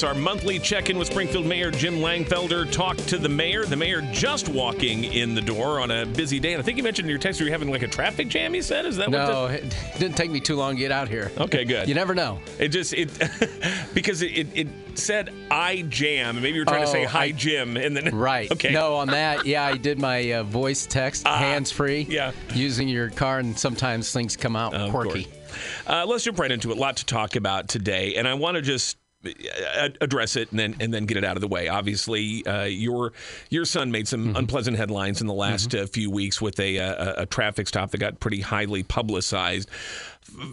It's our monthly check in with Springfield Mayor Jim Langfelder. Talk to the mayor. The mayor just walking in the door on a busy day. And I think you mentioned in your text you were having like a traffic jam, you said? Is that no, what it didn't take me too long to get out here. Okay, good. You never know. It just, it, because it, it, said I jam. Maybe you were trying Oh, to say hi, I- Jim. And then, Right. Okay. No, on that, yeah, I did my uh, voice text hands free. yeah. Using your car, and sometimes things come out Of quirky. Uh, let's jump right into it. A lot to talk about today, and I want to just uh, address it and then and then get it out of the way. Obviously, uh, your your son made some unpleasant headlines in the last uh, few weeks with a, a a traffic stop that got pretty highly publicized.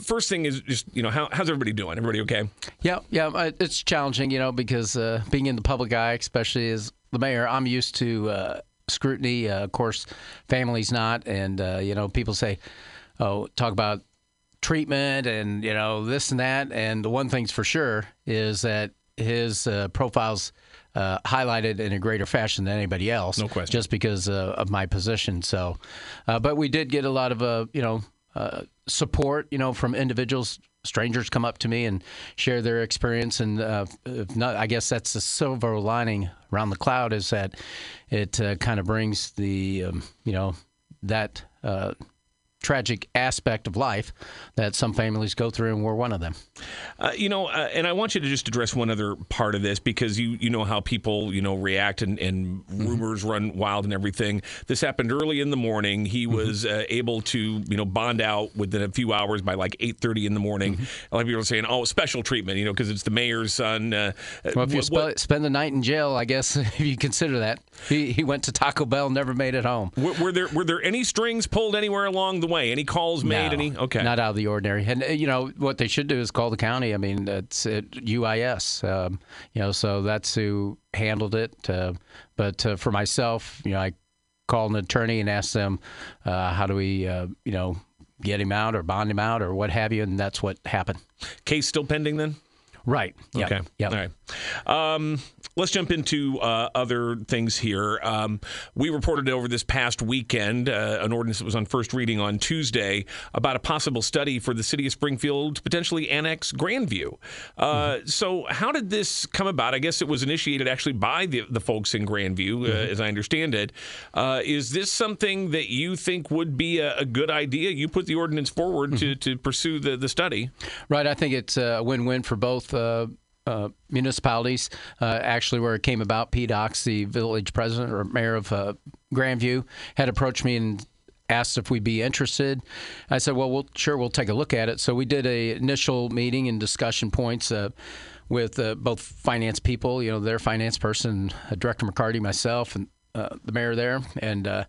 First thing is just you know how, how's everybody doing? Everybody okay? Yeah, yeah, uh, it's challenging, you know, because uh, being in the public eye, especially as the mayor, I'm used to uh, scrutiny. Uh, of course, family's not, and uh, you know, people say, "Oh, talk about treatment and you know this and that." And the one thing's for sure is that his uh, profile's uh, highlighted in a greater fashion than anybody else. No question. Just because uh, of my position. So, uh, but we did get a lot of uh, you know uh, support, you know, from individuals. Strangers come up to me and share their experience, and uh, if not, I guess that's the silver lining around the cloud is that it uh, kind of brings the um, you know that uh, tragic aspect of life that some families go through, and we're one of them. Uh, you know, uh, and I want you to just address one other part of this because you you know how people you know react and, and rumors run wild and everything. This happened early in the morning. He was uh, able to you know bond out within a few hours by like eight thirty in the morning. A lot of people are saying, "Oh, special treatment," you know, because it's the mayor's son. Uh, Well, if you what- spe- what- spend the night in jail, I guess if you consider that he he went to Taco Bell, never made it home. were, were there were there any strings pulled anywhere along the way? Any calls made? No, Any? Okay. Not out of the ordinary. And uh, you know what they should do is call the county. I mean, it's it, UIS. Um, you know, so that's who handled it. Uh, but uh, for myself, you know, I called an attorney and asked them, uh, how do we, uh, you know, get him out or bond him out or what have you, and that's what happened. Case still pending then? Right. Yep. Okay. Yep. All right. Um, let's jump into uh, other things here. Um, we reported over this past weekend uh, an ordinance that was on first reading on Tuesday about a possible study for the city of Springfield to potentially annex Grandview. Uh, So, how did this come about? I guess it was initiated actually by the, the folks in Grandview, uh, as I understand it. Uh, is this something that you think would be a, a good idea? You put the ordinance forward to, to pursue the, the study. Right. I think it's a win-win for both uh, municipalities. Uh, actually, where it came about, Pete Ox, the village president or mayor of uh, Grandview, had approached me and asked if we'd be interested. I said, "Well, we'll sure we'll take a look at it." So we did a initial meeting and discussion points. Uh, with uh, both finance people, you know, their finance person, uh, Director McCarty, myself, and the mayor there, and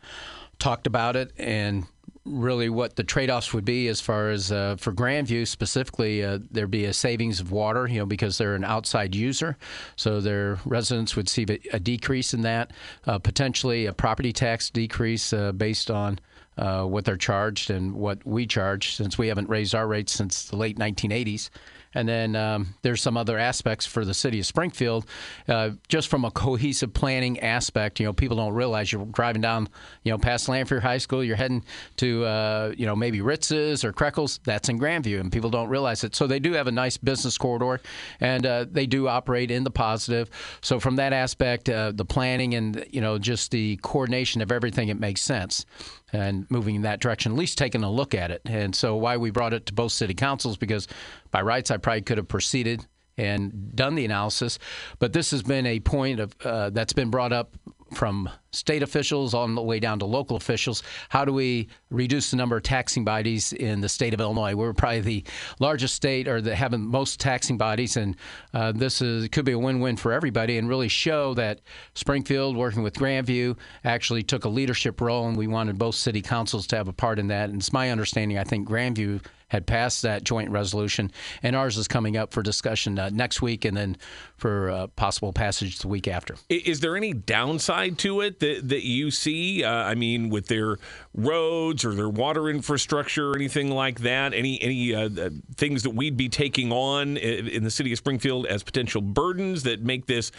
talked about it and really what the trade-offs would be as far as uh, for Grandview specifically, uh, there'd be a savings of water, you know, because they're an outside user, so their residents would see a- decrease in that, uh, potentially a property tax decrease uh, based on uh, what they're charged and what we charge, since we haven't raised our rates since the late 1980s. And then um, there's some other aspects for the city of Springfield, uh, just from a cohesive planning aspect. You know, people don't realize you're driving down, you know, past Lanphier High School, you're heading to, uh, you know, maybe Ritz's or Kreckles. That's in Grandview, and people don't realize it. So they do have a nice business corridor, and uh, they do operate in the positive. So from that aspect, uh, the planning and you know just the coordination of everything, it makes sense and moving in that direction, at least taking a look at it. And so, why we brought it to both city councils because by rights, I probably could have proceeded and done the analysis, but this has been a point of uh, that's been brought up from state officials on the way down to local officials. How do we reduce the number of taxing bodies in the state of Illinois? We're probably the largest state or the having most taxing bodies, and uh, this is could be a win-win for everybody, and really show that Springfield, working with Grandview, actually took a leadership role, and we wanted both city councils to have a part in that. And it's my understanding, I think Grandview had passed that joint resolution, and ours is coming up for discussion uh, next week, and then for uh, possible passage the week after. Is there any downside to it? That, that you see? Uh, I mean, with their roads or their water infrastructure or anything like that? Any any uh, uh things that we'd be taking on in the city of Springfield as potential burdens that make this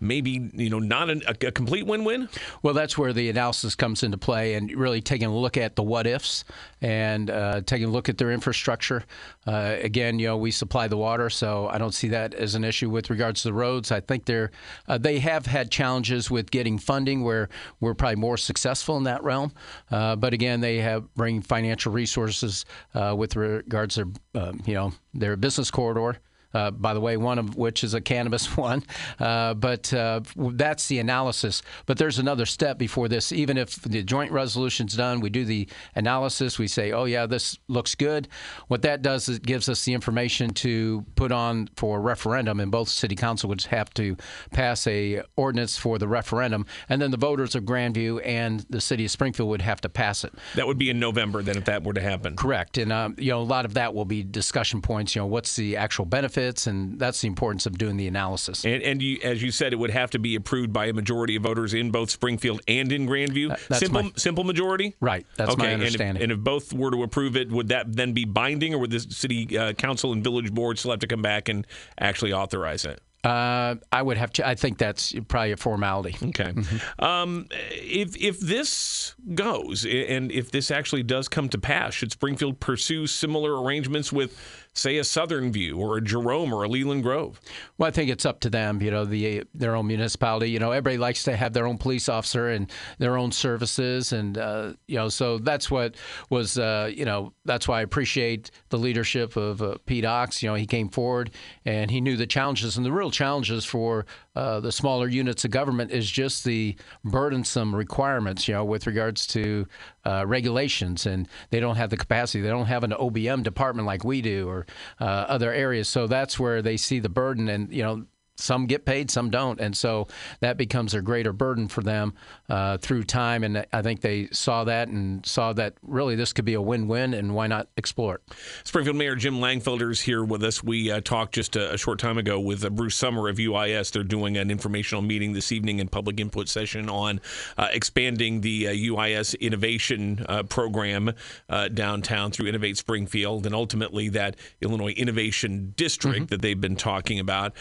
maybe you know not an, a, a complete win-win? Well, that's where the analysis comes into play, and really taking a look at the what ifs and uh, taking a look at their infrastructure. Uh, again, you know, we supply the water, so I don't see that as an issue with regards to the roads. I think they're uh, they have had challenges with getting funding where we're probably more successful in that realm. Uh, but again, they have bring financial resources uh, with regards to um, you know their business corridor. Uh, by the way, one of which is a cannabis one. Uh, but uh, that's the analysis. But there's another step before this. Even if the joint resolution's done, we do the analysis. We say, oh, yeah, this looks good. What that does is it gives us the information to put on for a referendum, and both city council would have to pass a ordinance for the referendum, and then the voters of Grandview and the city of Springfield would have to pass it. That would be in November, then, if that were to happen. Correct. And, um, you know, a lot of that will be discussion points. You know, what's the actual benefit? Benefits, and that's the importance of doing the analysis. And, and you, as you said, it would have to be approved by a majority of voters in both Springfield and in Grandview. That, simple, my, simple majority. Right. That's okay. my understanding. And if, and if, both were to approve it, would that then be binding, or would the city uh, council and village board still have to come back and actually authorize it? Uh, I would have to. I think that's probably a formality. Okay. Mm-hmm. Um, if if this goes and if this actually does come to pass, should Springfield pursue similar arrangements with say a Southern View or a Jerome or a Leland Grove? Well, I think it's up to them. You know, the their own municipality. You know, everybody likes to have their own police officer and their own services, and uh, you know, so that's what was. Uh, you know, that's why I appreciate the leadership of uh, Pete Ox. You know, he came forward and he knew the challenges, and the real challenges for uh, the smaller units of government is just the burdensome requirements. You know, with regards to uh, regulations, and they don't have the capacity. They don't have an OBM department like we do, or uh, other areas. So that's where they see the burden, and you know some get paid, some don't, and so that becomes a greater burden for them uh, through time. And I think they saw that and saw that really this could be a win-win, and why not explore it? Springfield Mayor Jim Langfelder is here with us. We uh, talked just a, a, short time ago with uh, Bruce Summer of UIS. They're doing an informational meeting this evening and public input session on uh, expanding the UIS uh, innovation uh, program downtown through Innovate Springfield, and ultimately that Illinois Innovation District mm-hmm. that they've been talking about.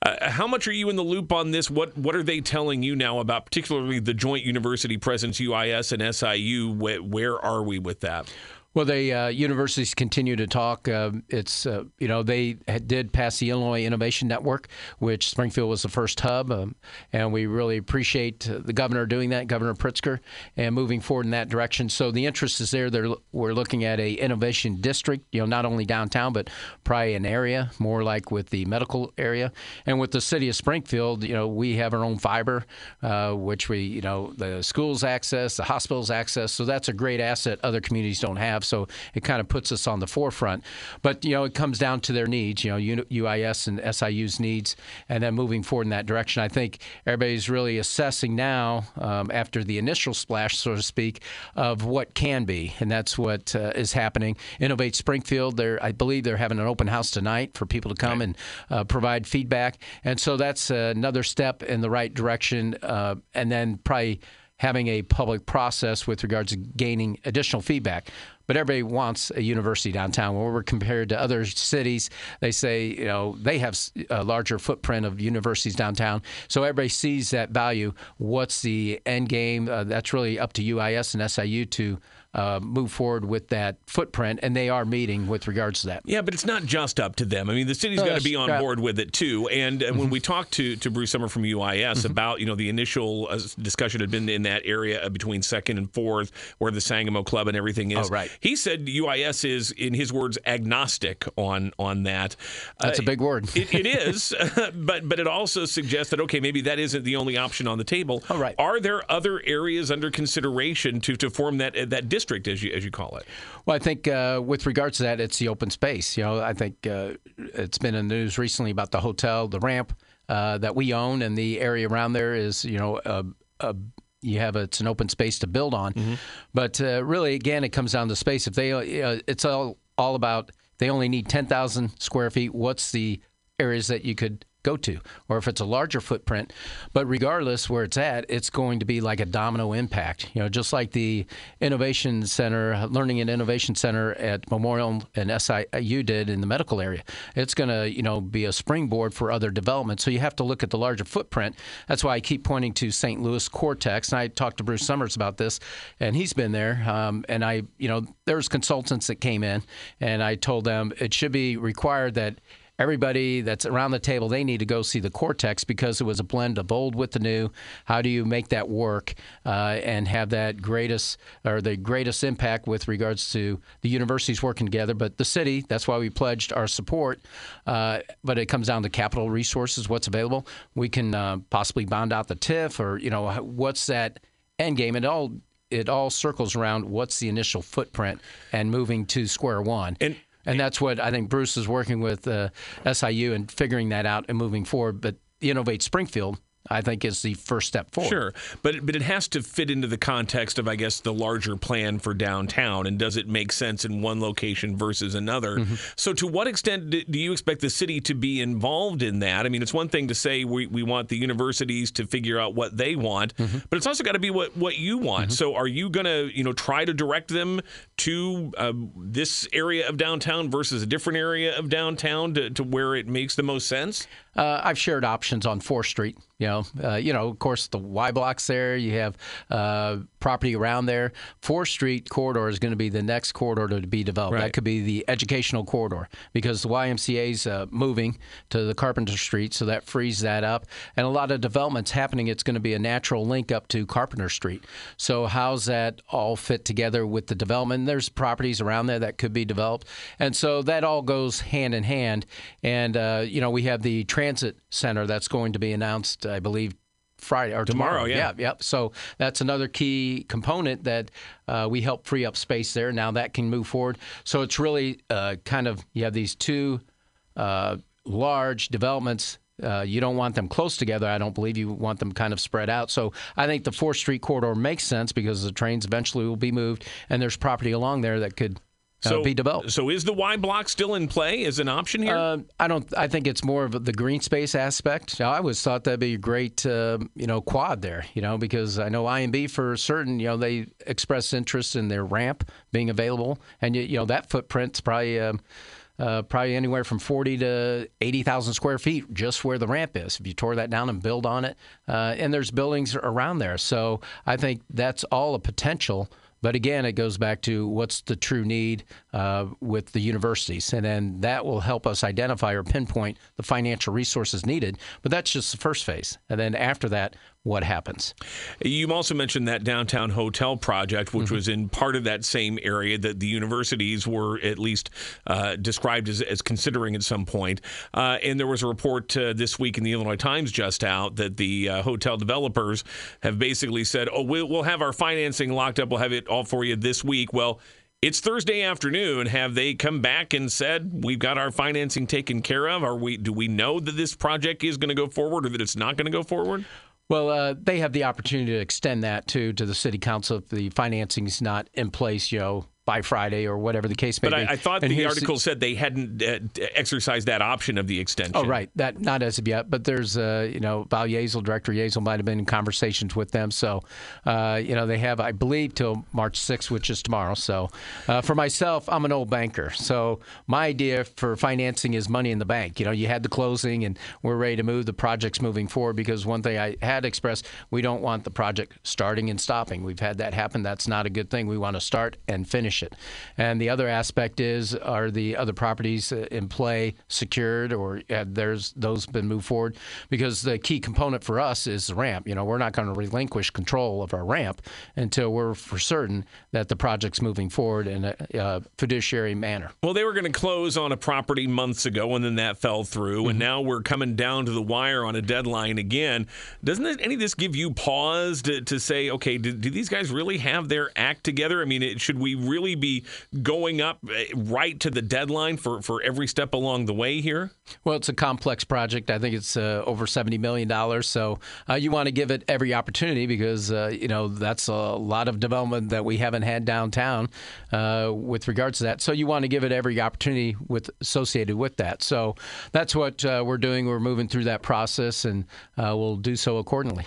Uh, how much are you in the loop on this? What what are they telling you now about, particularly the joint university presence, UIS and SIU? Where, where are we with that? Well, the uh, universities continue to talk. Uh, it's uh, you know they did pass the Illinois Innovation Network, which Springfield was the first hub, um, and we really appreciate uh, the governor doing that, Governor Pritzker, and moving forward in that direction. So the interest is there. They're, we're looking at a innovation district, you know, not only downtown but probably an area more like with the medical area, and with the city of Springfield, you know, we have our own fiber, uh, which we you know the schools access, the hospitals access. So that's a great asset other communities don't have. So it kind of puts us on the forefront. But you know, it comes down to their needs. You know, UIS and SIU's needs, and then moving forward in that direction. I think everybody's really assessing now, um, after the initial splash, so to speak, of what can be, and that's what uh, is happening. Innovate Springfield. They're, I believe, they're having an open house tonight for people to come and uh, provide feedback, and so that's uh, another step in the right direction. Uh, and then probably having a public process with regards to gaining additional feedback but everybody wants a university downtown. When we're compared to other cities, they say you know they have a larger footprint of universities downtown, so everybody sees that value. What's the end game? Uh, that's really up to UIS and SIU to uh, move forward with that footprint, and they are meeting with regards to that. Yeah, but it's not just up to them. I mean, the city's got to be on board with it too. And mm-hmm. when we talked to to Bruce Summer from UIS mm-hmm. about you know the initial uh, discussion had been in that area between second and fourth, where the Sangamo Club and everything is. Oh, right. He said UIS is, in his words, agnostic on on that. That's uh, a big word. it, it is, but but it also suggests that okay, maybe that isn't the only option on the table. All right. Are there other areas under consideration to to form that that district, as you as you call it? Well, I think uh, with regards to that, it's the open space. You know, I think uh, it's been in the news recently about the hotel, the ramp uh, that we own, and the area around there is you know a, a you have a, it's an open space to build on. Mm-hmm. But uh, really, again, it comes down to space. If they, uh, it's all all about they only need ten thousand square feet. What's the areas that you could go to, or if it's a larger footprint. But regardless where it's at, it's going to be like a domino impact. You know, just like the Innovation Center, Learning and Innovation Center at Memorial and SIU did in the medical area. It's going to, you know, be a springboard for other development. So you have to look at the larger footprint. That's why I keep pointing to St. Louis Cortex. And I talked to Bruce Summers about this, and he's been there. Um, and I, you know, there's consultants that came in, and I told them it should be required that everybody that's around the table they need to go see the cortex because it was a blend of old with the new. How do you make that work uh, and have that greatest or the greatest impact with regards to the universities working together? But the city that's why we pledged our support uh, but it comes down to capital resources what's available. We can uh, possibly bond out the TIF or you know what's that end game? It all it all circles around what's the initial footprint and moving to square one. And and that's what I think Bruce is working with uh, SIU and figuring that out and moving forward. But Innovate Springfield I think is the first step forward. Sure, but but it has to fit into the context of I guess the larger plan for downtown, and does it make sense in one location versus another? Mm-hmm. So, to what extent do you expect the city to be involved in that? I mean, it's one thing to say we, we want the universities to figure out what they want, mm-hmm. but it's also got to be what what you want. Mm-hmm. So, are you going to you know try to direct them to uh, this area of downtown versus a different area of downtown to, to where it makes the most sense? Uh, I've shared options on Fourth Street. You know, uh, you know, of course, the Y blocks there. You have uh, property around there. Fourth Street corridor is going to be the next corridor to be developed. Right. That could be the educational corridor because the YMCA is uh, moving to the Carpenter Street, so that frees that up. And a lot of developments happening. It's going to be a natural link up to Carpenter Street. So how's that all fit together with the development? There's properties around there that could be developed, and so that all goes hand in hand. And uh, you know, we have the transit center that's going to be announced I believe Friday or tomorrow. tomorrow yeah. yeah, yeah. So that's another key component that uh, we help free up space there. Now that can move forward. So it's really uh, kind of you have these two uh, large developments. Uh, you don't want them close together. I don't believe you want them kind of spread out. So I think the Fourth Street corridor makes sense because the trains eventually will be moved, and there's property along there that could uh, so, be developed. So is the Y block still in play as an option here? Uh, I don't. I think it's more of the green space aspect. I always thought that'd be a great, uh, you know, quad there. You know, because I know IMB for certain, you know, they express interest in their ramp being available, and you, you know that footprint's probably. Uh, uh, probably anywhere from 40 to 80,000 square feet just where the ramp is. If you tore that down and build on it, uh, and there's buildings around there. So I think that's all a potential but again, it goes back to what's the true need uh, with the universities, and then that will help us identify or pinpoint the financial resources needed. But that's just the first phase, and then after that, what happens. You also mentioned that downtown hotel project, which mm-hmm. was in part of that same area that the universities were at least uh, described as, as, considering at some point. Uh, and there was a report uh, this week in the Illinois Times just out that the uh, hotel developers have basically said, "Oh, we'll, we'll have our financing locked up. We'll have it all for you this week." Well. It's Thursday afternoon. Have they come back and said we've got our financing taken care of? Are we? Do we know that this project is going to go forward, or that it's not going to go forward? Well, uh, they have the opportunity to extend that too to the city council if the financing is not in place. Know, by Friday or whatever the case may but be. But I, I, thought and the article the, said they hadn't uh, exercised that option of the extension. Oh, right. That not as of yet. But there's, uh, you know, Val Yazell, Director Yazell, might have been in conversations with them. So, uh, you know, they have, I believe, till March 6th, which is tomorrow. So, uh, for myself, I'm an old banker. So, my idea for financing is money in the bank. You know, you had the closing, and we're ready to move. The project's moving forward because one thing I had expressed, we don't want the project starting and stopping. We've had that happen. That's not a good thing. We want to start and finish finish it. And the other aspect is are the other properties uh, in play secured or have there's those been moved forward? Because the key component for us is the ramp. You know, we're not going to relinquish control of our ramp until we're for certain that the project's moving forward in a, a fiduciary manner. Well, they were going to close on a property months ago, and then that fell through, mm-hmm. and now we're coming down to the wire on a deadline again. Doesn't any of this give you pause to, to say, okay, do, do these guys really have their act together? I mean, it, should we really really be going up uh, right to the deadline for, for every step along the way here? Well, it's a complex project. I think it's uh, over $70 million. So uh, you want to give it every opportunity because, uh, you know, that's a lot of development that we haven't had downtown uh, with regards to that. So you want to give it every opportunity with associated with that. So that's what uh, we're doing. We're moving through that process and we'll do so accordingly.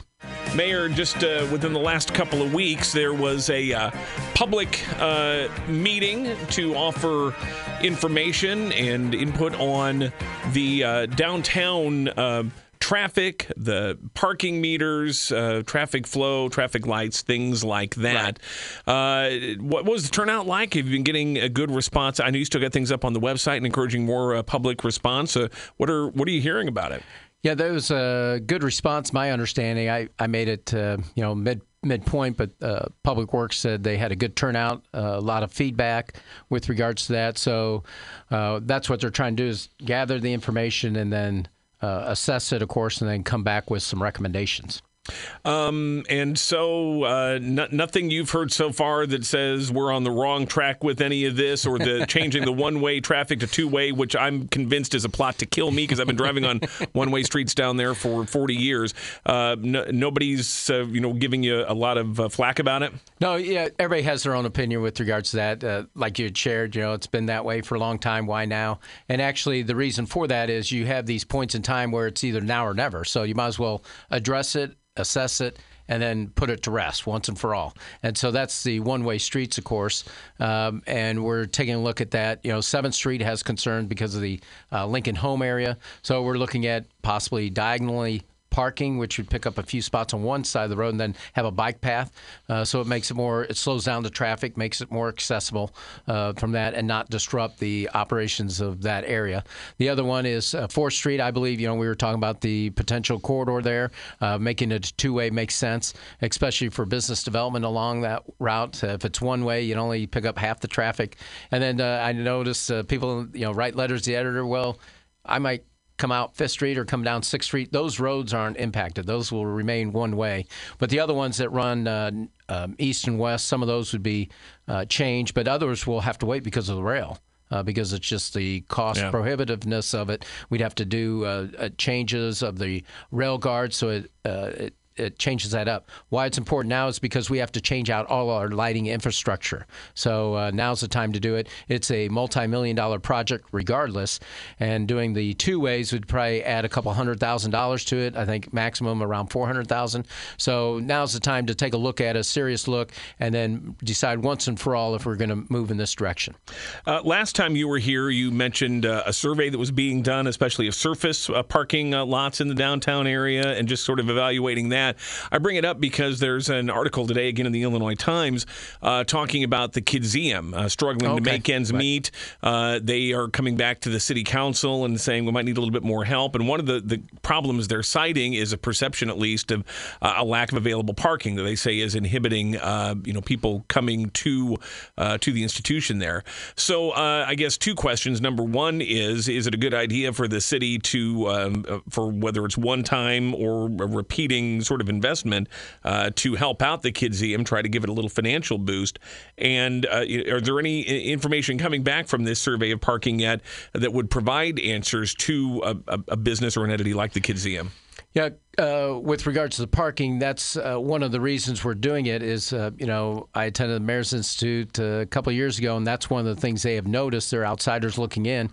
Mayor, just uh, within the last couple of weeks, there was a uh, public uh, meeting to offer information and input on the uh, downtown uh, traffic, the parking meters, uh, traffic flow, traffic lights, things like that. Right. Uh, what was the turnout like? Have you been getting a good response? I know you still got things up on the website and encouraging more uh, public response. Uh, what are what are you hearing about it? Yeah, that was a good response. My understanding, I, I made it, uh, you know, mid midpoint, but uh, Public Works said they had a good turnout, uh, a lot of feedback with regards to that. So uh, that's what they're trying to do is gather the information and then uh, assess it, of course, and then come back with some recommendations. Um, and so, uh, n- nothing you've heard so far that says we're on the wrong track with any of this, or the changing the one-way traffic to two-way, which I'm convinced is a plot to kill me because I've been driving on one-way streets down there for 40 years. Uh, nobody's, uh, you know, giving you a lot of uh, flack about it. No, yeah, everybody has their own opinion with regards to that. Uh, like you had shared, you know, it's been that way for a long time. Why now? And actually, the reason for that is you have these points in time where it's either now or never. So you might as well address it assess it, and then put it to rest once and for all. And so that's the one-way streets, of course. Um, and we're taking a look at that. You know, Seventh Street has concern because of the uh, Lincoln Home area. So we're looking at possibly diagonally parking, which would pick up a few spots on one side of the road and then have a bike path. Uh, so it makes it more, it slows down the traffic, makes it more accessible uh, from that and not disrupt the operations of that area. The other one is uh, 4th Street. I believe, you know, we were talking about the potential corridor there. Uh, making it two way makes sense, especially for business development along that route. if it's one way, you'd only pick up half the traffic. And then uh, I noticed uh, people, you know, write letters to the editor. Well, I might come out Fifth Street or come down Sixth Street, those roads aren't impacted. Those will remain one way. But the other ones that run uh, um, east and west, some of those would be uh, changed, but others will have to wait because of the rail. Uh, because it's just the cost yeah. prohibitiveness of it. We'd have to do uh, uh, changes of the rail guard so it, uh, it it changes that up. Why it's important now is because we have to change out all our lighting infrastructure. So uh, now's the time to do it. It's a multi-million dollar project, regardless. And doing the two ways would probably add a couple hundred thousand dollars to it. I think maximum around four hundred thousand. So now's the time to take a look at a serious look and then decide once and for all if we're going to move in this direction. Uh, last time you were here, you mentioned uh, a survey that was being done, especially of surface uh, parking uh, lots in the downtown area, and just sort of evaluating that that. I bring it up because there's an article today, again in the Illinois Times, uh, talking about the Kidzeum uh, struggling okay. to make ends right. meet. Uh, they are coming back to the city council and saying we might need a little bit more help. And one of the, the problems they're citing is a perception, at least, of uh, a lack of available parking that they say is inhibiting uh, you know people coming to uh, to the institution there. So I guess two questions. Number one is is it a good idea for the city to um, for whether it's one time or repeating sort of investment uh, to help out the Kidzeum, try to give it a little financial boost. And uh, are there any information coming back from this survey of parking yet that would provide answers to a, a business or an entity like the Kidzeum? Yeah, uh, with regards to the parking, that's uh, one of the reasons we're doing it. Is uh, you know I attended the Mayor's Institute a couple years ago, and that's one of the things they have noticed. They're outsiders looking in.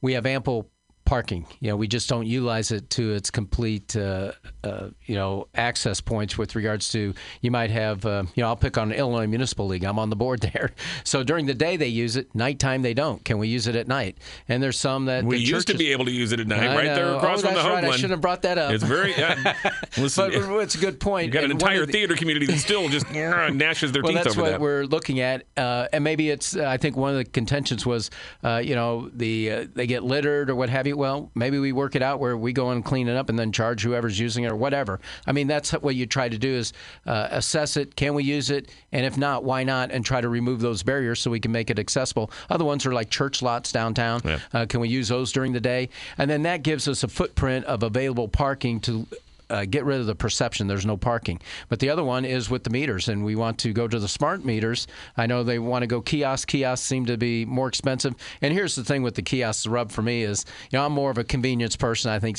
We have ample parking. You know, we just don't utilize it to its complete, uh, uh, you know, access points with regards to you might have, uh, you know, I'll pick on Illinois Municipal League. I'm on the board there. So during the day they use it, nighttime they don't. Can we use it at night? And there's some that we used to be able to use it at night, I right know. there across oh, from the. Right. I should have brought that up. It's very. Listen, but it's a good point. You've got an entire the, theater community that still just gnashes their well, teeth over that. That's what we're looking at, uh, and maybe it's. I think one of the contentions was, uh, you know, the uh, they get littered or what have you. Well, maybe we work it out where we go and clean it up and then charge whoever's using it or whatever. I mean, that's what you try to do is uh, assess it. Can we use it? And if not, why not? And try to remove those barriers so we can make it accessible. Other ones are like church lots downtown. Yeah. Uh, can we use those during the day? And then that gives us a footprint of available parking to uh, get rid of the perception there's no parking. But the other one is with the meters, and we want to go to the smart meters. I know they want to go kiosk. Kiosks seem to be more expensive. And here's the thing with the kiosks: the rub for me is, you know, I'm more of a convenience person. I think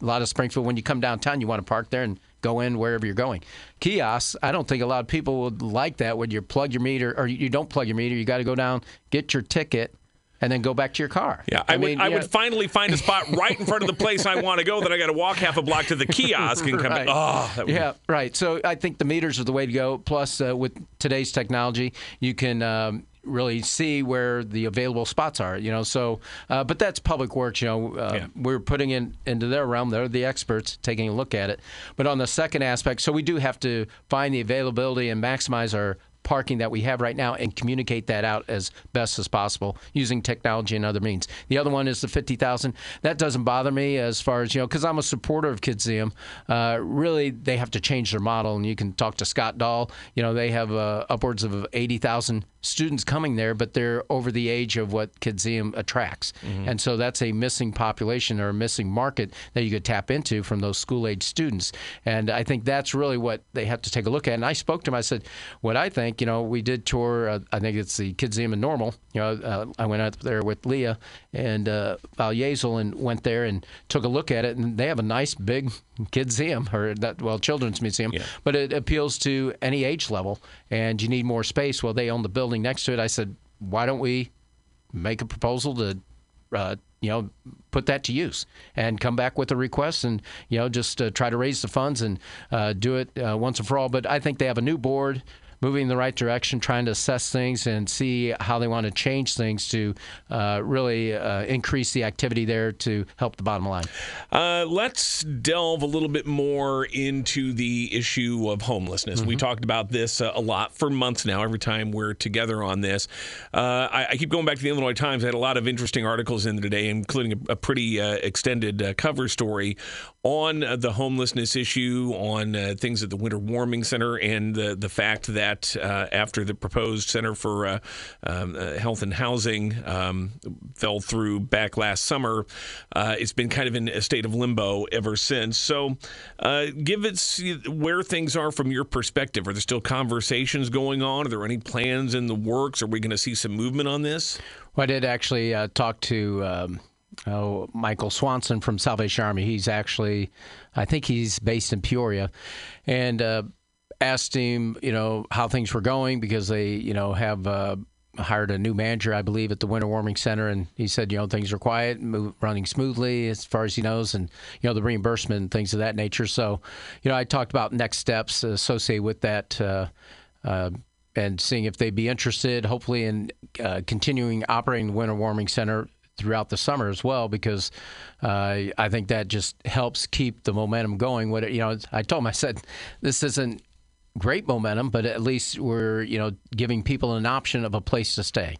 a lot of Springfield, when you come downtown, you want to park there and go in wherever you're going. Kiosks, I don't think a lot of people would like that when you plug your meter or you don't plug your meter. You got to go down, get your ticket, and then go back to your car. Yeah, I, I mean, would, I would finally find a spot right in front of the place I want to go Then I got to walk half a block to the kiosk and come right. back. Oh, yeah, right. So I think the meters are the way to go. Plus, uh, with today's technology, you can um, really see where the available spots are. You know, so uh, but that's public works. You know, uh, yeah. we're putting in into their realm. They're the experts taking a look at it. But on the second aspect, so we do have to find the availability and maximize our parking that we have right now and communicate that out as best as possible using technology and other means. The other one is the 50,000. That doesn't bother me as far as, you know, because I'm a supporter of Kidzeum. Uh, really, they have to change their model, and you can talk to Scott Dahl. You know, they have uh, upwards of 80,000 students coming there, but they're over the age of what Kidzeum attracts. Mm-hmm. And so that's a missing population or a missing market that you could tap into from those school age students. And I think that's really what they have to take a look at. And I spoke to him, I said, what I think, you know, we did tour, uh, I think it's the Kidzeum in Normal. You know, uh, I went out there with Leah and uh, Val Yazell and went there and took a look at it. And they have a nice big Kidzeum, or that, well, children's museum, yeah. but it appeals to any age level. And you need more space. Well, they own the building next to it. I said, why don't we make a proposal to uh, you know, put that to use and come back with a request and, you know, just uh, try to raise the funds and uh, do it uh, once and for all. But I think they have a new board moving in the right direction, trying to assess things and see how they want to change things to uh, really uh, increase the activity there to help the bottom line. Uh, let's delve a little bit more into the issue of homelessness. Mm-hmm. We talked about this uh, a lot for months now. Every time we're together on this, uh, I, I, keep going back to the Illinois Times. I had a lot of interesting articles in there today, including a, a pretty uh, extended cover story on the homelessness issue, on things at the Winter Warming Center, and the the fact that uh, after the proposed Center for uh, um, uh, Health and Housing um, fell through back last summer. Uh, it's been kind of in a state of limbo ever since. So, uh, give us where things are from your perspective. Are there still conversations going on? Are there any plans in the works? Are we going to see some movement on this? Well, I did actually uh, talk to. Um oh, Michael Swanson from Salvation Army. He's actually, I think he's based in Peoria, and uh, asked him, you know, how things were going because they, you know, have uh, hired a new manager, I believe, at the Winter Warming Center, and he said, you know, things are quiet, move, running smoothly as far as he knows, and you know, the reimbursement and things of that nature. So, you know, I talked about next steps associated with that. Uh, uh, and seeing if they'd be interested, hopefully, in uh, continuing operating the Winter Warming Center throughout the summer as well because uh, I think that just helps keep the momentum going. What you know, I told him I said this isn't great momentum, but at least we're you know giving people an option of a place to stay.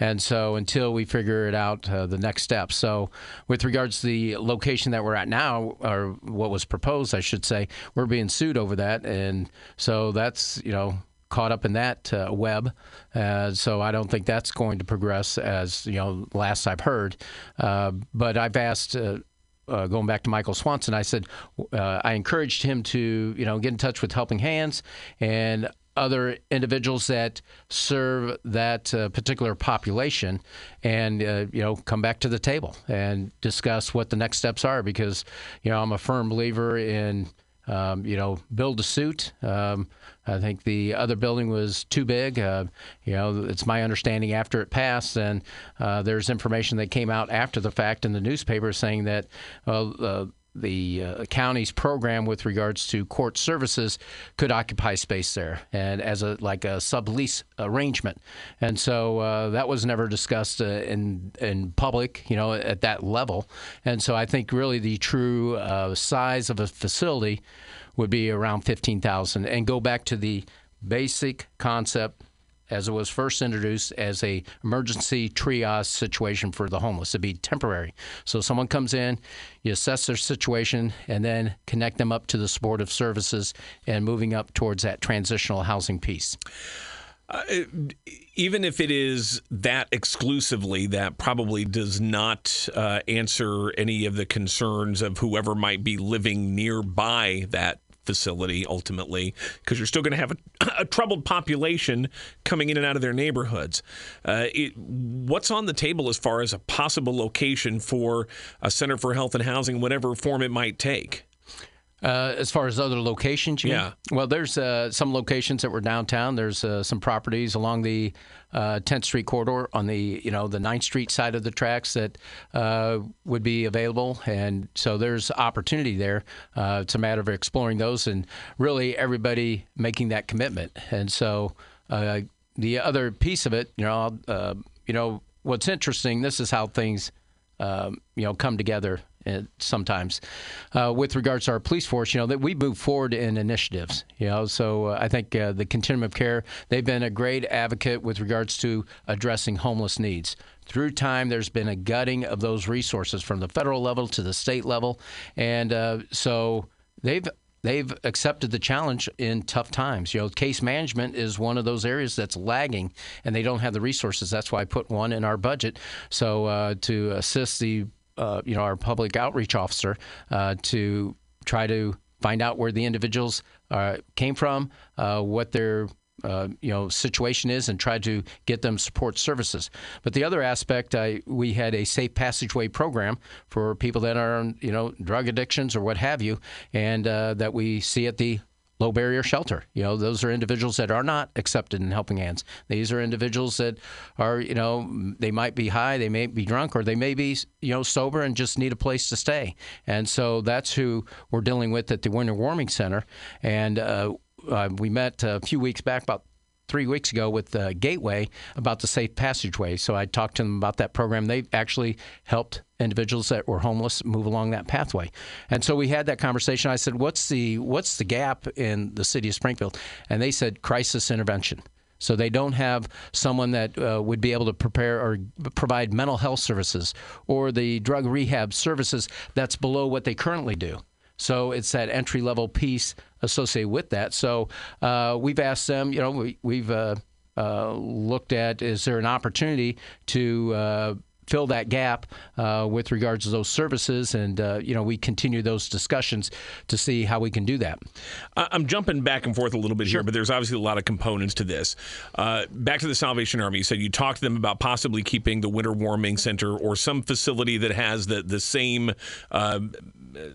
And so until we figure it out, uh, the next step. So with regards to the location that we're at now, or what was proposed, I should say, we're being sued over that, and so that's you know caught up in that uh, web. Uh, so I don't think that's going to progress as you know last I've heard. Uh, but I've asked uh, uh, going back to Michael Swanson, I said uh, I encouraged him to you know get in touch with Helping Hands and other individuals that serve that uh, particular population and uh, you know come back to the table and discuss what the next steps are because you know I'm a firm believer in um, you know build a suit um, I think the other building was too big. Uh, you know, it's my understanding after it passed, and uh, there's information that came out after the fact in the newspaper saying that uh, the uh, county's program with regards to court services could occupy space there and as a like a sublease arrangement. And so uh, that was never discussed uh, in in public you know at that level. And so I think really the true uh, size of a facility would be around 15,000 and go back to the basic concept as it was first introduced as a emergency triage situation for the homeless to be temporary. So someone comes in, you assess their situation, and then connect them up to the supportive services and moving up towards that transitional housing piece. Uh, even if it is that exclusively, that probably does not uh, answer any of the concerns of whoever might be living nearby that facility ultimately, because you're still going to have a, a, troubled population coming in and out of their neighborhoods. Uh, it, what's on the table as far as a possible location for a Center for Health and Housing, whatever form it might take? Uh, as far as other locations, yeah. Mean? Well, there's uh, some locations that were downtown. There's uh, some properties along the 10th uh, Street corridor on the you know the 9th Street side of the tracks that uh, would be available, and so there's opportunity there. Uh, it's a matter of exploring those and really everybody making that commitment. And so the other piece of it, you know, you know what's interesting. This is how things um, you know come together sometimes. Uh, with regards to our police force, you know that we move forward in initiatives. You know, so uh, I think uh, the continuum of care they've been a great advocate with regards to addressing homeless needs. Through time, there's been a gutting of those resources from the federal level to the state level, and uh, so they've they've accepted the challenge in tough times. You know, case management is one of those areas that's lagging, and they don't have the resources. That's why I put one in our budget. So uh, to assist the uh, you know, our public outreach officer uh, to try to find out where the individuals uh, came from, uh, what their uh, you know situation is, and try to get them support services. But the other aspect, I, we had a safe passageway program for people that are you know drug addictions or what have you, and uh, that we see at the low barrier shelter. You know, those are individuals that are not accepted in helping hands. These are individuals that are, you know, they might be high, they may be drunk, or they may be, you know, sober and just need a place to stay. And so that's who we're dealing with at the Winter Warming Center. And uh, uh, we met a few weeks back, about three weeks ago with uh, Gateway about the safe passageway. So I talked to them about that program. They actually helped individuals that were homeless move along that pathway. And so we had that conversation. I said, "What's the what's the gap in the city of Springfield?" And they said, "Crisis intervention." So they don't have someone that uh, would be able to prepare or provide mental health services or the drug rehab services that's below what they currently do. So it's that entry level piece associated with that. So uh, we've asked them, you know, we, we've uh, uh, looked at is there an opportunity to uh, fill that gap uh, with regards to those services, and uh, you know we continue those discussions to see how we can do that. I'm jumping back and forth a little bit sure. here, but there's obviously a lot of components to this. Uh, back to the Salvation Army, you said you talked to them about possibly keeping the Winter Warming Center or some facility that has the the same uh,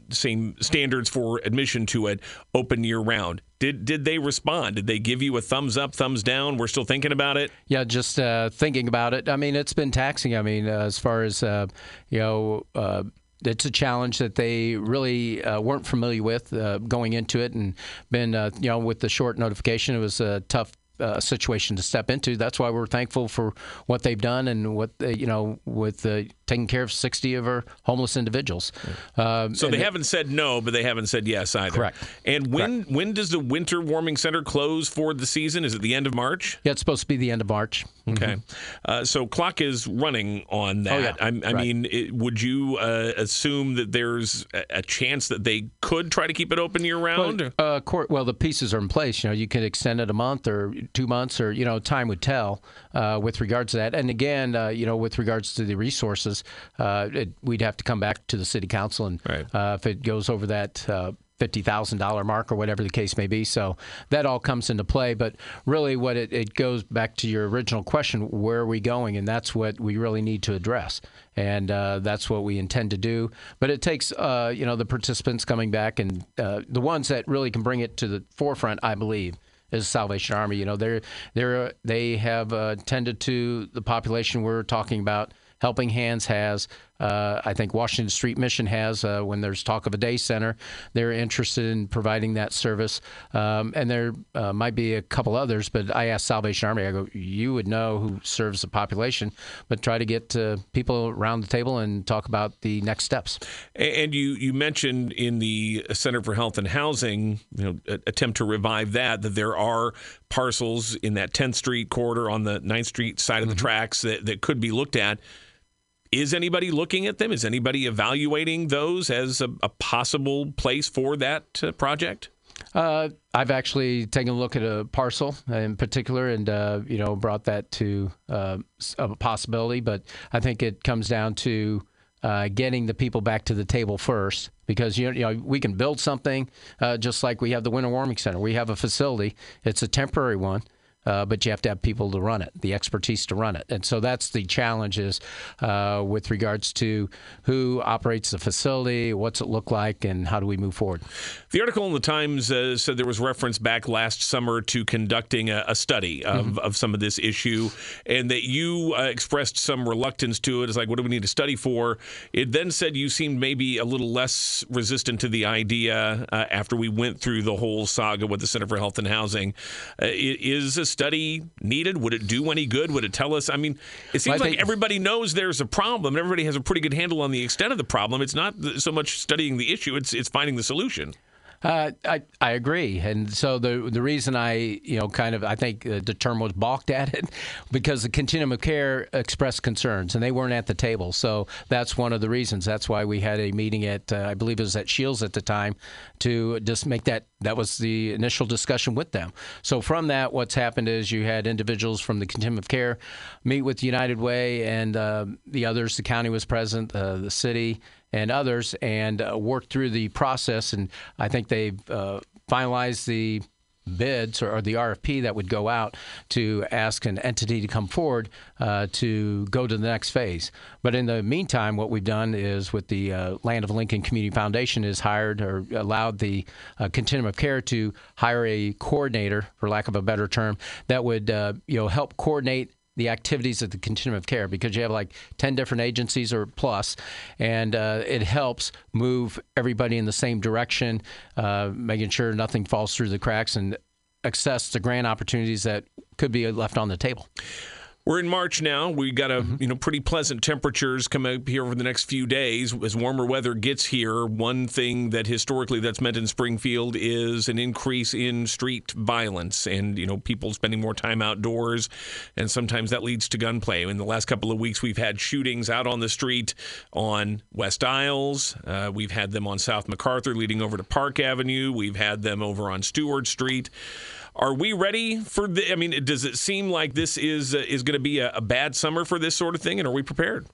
same standards for admission to it open year round. Did did they respond? Did they give you a thumbs up, thumbs down? We're still thinking about it. Yeah, just uh, thinking about it. I mean, it's been taxing. I mean, uh, as far as uh, you know uh, it's a challenge that they really uh, weren't familiar with uh, going into it, and been uh, you know with the short notification, it was a tough uh, situation to step into. That's why we're thankful for what they've done and what you know with uh, taking care of 60 of our homeless individuals. Uh, so they haven't said no, but they haven't said yes either. Correct. And when correct. when does the winter warming center close for the season? Is it the end of March? Yeah, it's supposed to be the end of March. Okay. Mm-hmm. Uh, so clock is running on that. Oh, yeah. I, I right. mean, it, would you uh, assume that there's a, a, chance that they could try to keep it open year round? Well, uh, court, well, the pieces are in place. You know, you could extend it a month or two months, or you know, time would tell uh, with regards to that. And again, uh, you know, with regards to the resources, uh, it, we'd have to come back to the city council, and right. if it goes over that fifty thousand dollar mark or whatever the case may be. So that all comes into play. But really, what it, it goes back to your original question: where are we going? And that's what we really need to address, and uh, that's what we intend to do. But it takes uh, you know the participants coming back and uh, the ones that really can bring it to the forefront, I believe. Is Salvation Army? You know, they're they're they have uh, tended to the population we're talking about. Helping Hands has uh, I think Washington Street Mission has uh, when there's talk of a day center. They're interested in providing that service, um, and there uh, might be a couple others. But I asked Salvation Army, I go, you would know who serves the population, but try to get uh, people around the table and talk about the next steps. And you you mentioned in the Center for Health and Housing, you know, attempt to revive that that there are parcels in that 10th Street corridor on the 9th Street side of the mm-hmm. tracks that, that could be looked at. Is anybody looking at them? Is anybody evaluating those as a, a possible place for that uh, project? Uh, I've actually taken a look at a parcel in particular, and uh, you know brought that to uh, a possibility. But I think it comes down to uh, getting the people back to the table first, because you know, we can build something uh, just like we have the Winter Warming Center. We have a facility; it's a temporary one uh, but you have to have people to run it, the expertise to run it. And so that's the challenges uh, with regards to who operates the facility, what's it look like, and how do we move forward. The article in the Times uh, said there was reference back last summer to conducting a, a study of, mm-hmm. of some of this issue, and that you uh, expressed some reluctance to it. It's like, what do we need to study for? It then said you seemed maybe a little less resistant to the idea uh, after we went through the whole saga with the Center for Health and Housing. Uh, is a study needed? Would it do any good? Would it tell us? I mean, it seems well, like everybody knows there's a problem. Everybody has a pretty good handle on the extent of the problem. It's not so much studying the issue; it's it's finding the solution. Uh, I I agree, and so the the reason I you know kind of I think uh, the term was balked at it because the continuum of care expressed concerns and they weren't at the table. So that's one of the reasons. That's why we had a meeting at uh, I believe it was at Shields at the time to just make that that was the initial discussion with them. So from that, what's happened is you had individuals from the continuum of care meet with United Way and uh, the others. The county was present, uh, the city and others and uh, worked through the process. And I think they've uh, finalized the bids or, or, the RFP that would go out to ask an entity to come forward uh, to go to the next phase. But in the meantime, what we've done is with the uh, Land of Lincoln Community Foundation is hired or allowed the uh, continuum of care to hire a coordinator, for lack of a better term, that would uh, you know help coordinate the activities of the continuum of care because you have like 10 different agencies or plus, and uh, it helps move everybody in the same direction, uh, making sure nothing falls through the cracks and access the grant opportunities that could be left on the table. We're in March now. We got a mm-hmm. you know pretty pleasant temperatures coming up here over the next few days. As warmer weather gets here, one thing that historically that's meant in Springfield is an increase in street violence and you know people spending more time outdoors, and sometimes that leads to gunplay. In the last couple of weeks, we've had shootings out on the street on West Iles. Uh, we've had them on South MacArthur, leading over to Park Avenue. We've had them over on Stewart Street. Are we ready for the? I mean, does it seem like this is uh, is going to be a, a, bad summer for this sort of thing, and are we prepared?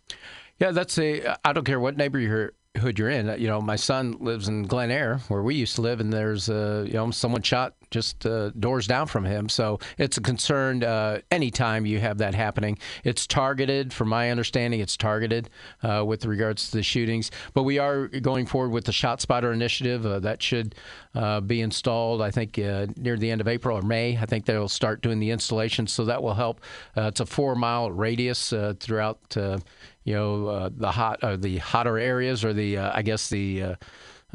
Yeah, that's a. I don't care what neighborhood you're in. You know, my son lives in Glen Aire, where we used to live, and there's uh, you know someone shot just uh, doors down from him. So it's a concern uh, anytime you have that happening. It's targeted, from my understanding, it's targeted uh, with regards to the shootings. But we are going forward with the Shot Spotter initiative. Uh, that should uh, be installed, I think, uh, near the end of April or May. I think they'll start doing the installation, so that will help. it's a four mile radius throughout. you know the hot, the hotter areas, or the I guess the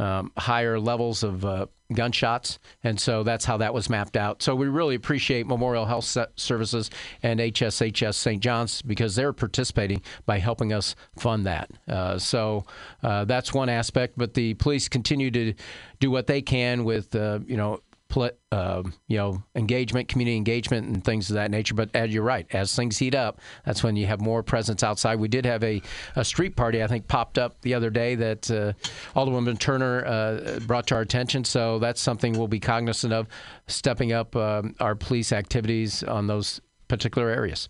um, higher levels of uh, gunshots. And so that's how that was mapped out. So we really appreciate Memorial Health Services and HSHS St. John's because they're participating by helping us fund that. Uh, so uh, that's one aspect. But the police continue to do what they can with, uh, you know, uh, you know, engagement, community engagement, and things of that nature. But as you're right, as things heat up, that's when you have more presence outside. We did have a, a street party, I think, popped up the other day that uh, Alderwoman Turner uh, brought to our attention. So that's something we'll be cognizant of, stepping up um, our police activities on those particular areas.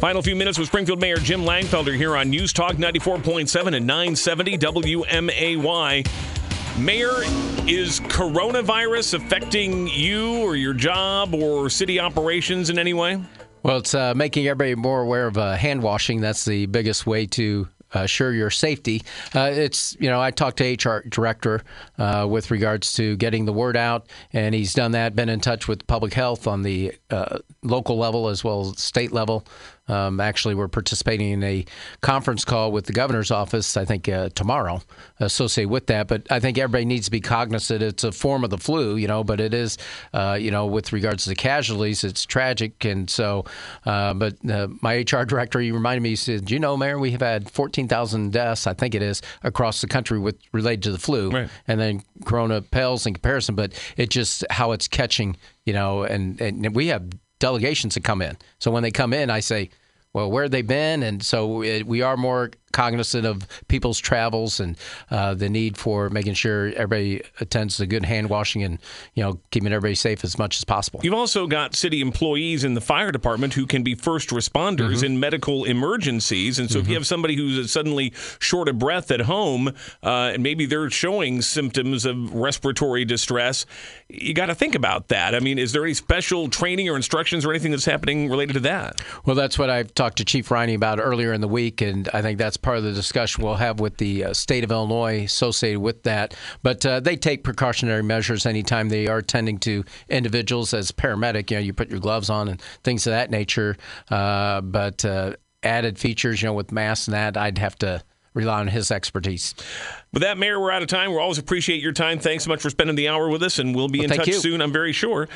Final few minutes with Springfield Mayor Jim Langfelder here on News Talk 94.7 and 970 WMAY. Mayor, is coronavirus affecting you or your job or city operations in any way? Well, it's uh, making everybody more aware of uh, hand washing. That's the biggest way to assure your safety. Uh, it's you know I talked to HR director uh, with regards to getting the word out, and he's done that. Been in touch with public health on the uh, local level as well as state level um, actually, we're participating in a conference call with the governor's office, I think, uh, tomorrow associated with that. But I think everybody needs to be cognizant it's a form of the flu, you know, but it is, uh, you know, with regards to the casualties, it's tragic. And so, uh, but uh, my HR director, he reminded me, he said, you know, Mayor, we have had 14,000 deaths, I think it is, across the country with related to the flu. Right. And then Corona pales in comparison, but it just how it's catching, you know, and, and we have delegations to come in. So when they come in, I say, well, where have they been? And so it, we are more cognizant of people's travels and uh, the need for making sure everybody attends to good hand washing and you know keeping everybody safe as much as possible. You've also got city employees in the fire department who can be first responders mm-hmm. in medical emergencies, and so mm-hmm. if you mm-hmm. have somebody who's suddenly short of breath at home uh, and maybe they're showing symptoms of respiratory distress, you got to think about that. I mean, is there any special training or instructions or anything that's happening related to that? Well, that's what I've talked to Chief Riney about earlier in the week, and I think that's part of the discussion we'll have with the uh, state of Illinois associated with that. But uh, they take precautionary measures anytime they are tending to individuals as paramedic. You know, you put your gloves on and things of that nature. Uh, but uh, added features, you know, with masks and that, I'd have to rely on his expertise. With that, Mayor, we're out of time. We always appreciate your time. Thanks so much for spending the hour with us, and we'll be well, in touch you. soon, I'm very sure.